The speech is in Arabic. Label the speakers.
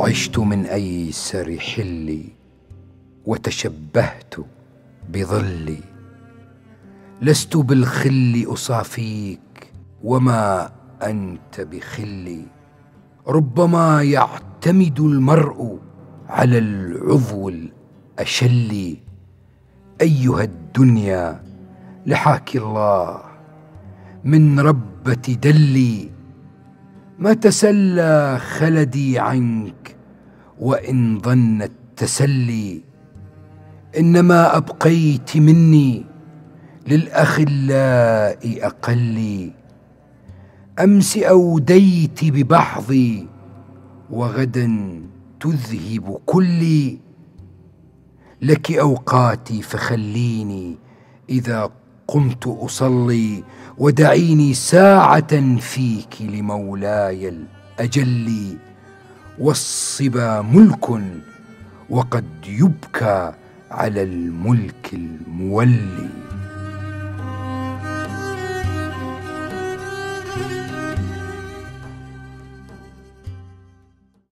Speaker 1: عشت من ايسر حلي وتشبهت بظلي. لست بالخل أصافيك وما أنت بخلي. ربما يعتمد المرء على العضو الأشل. أيها الدنيا لحاك الله من ربة دلي. ما تسلى خلدي عنك وإن ظن التسلي إنما أبقيت مني للأخلاء أقلي. أمس أوديت ببعضي وغدا تذهب كلي. لك أوقاتي فخليني إذا قمت أصلي ودعيني ساعة فيك لمولاي الاجل والصبا ملك وقد يبكى على الملك المولي.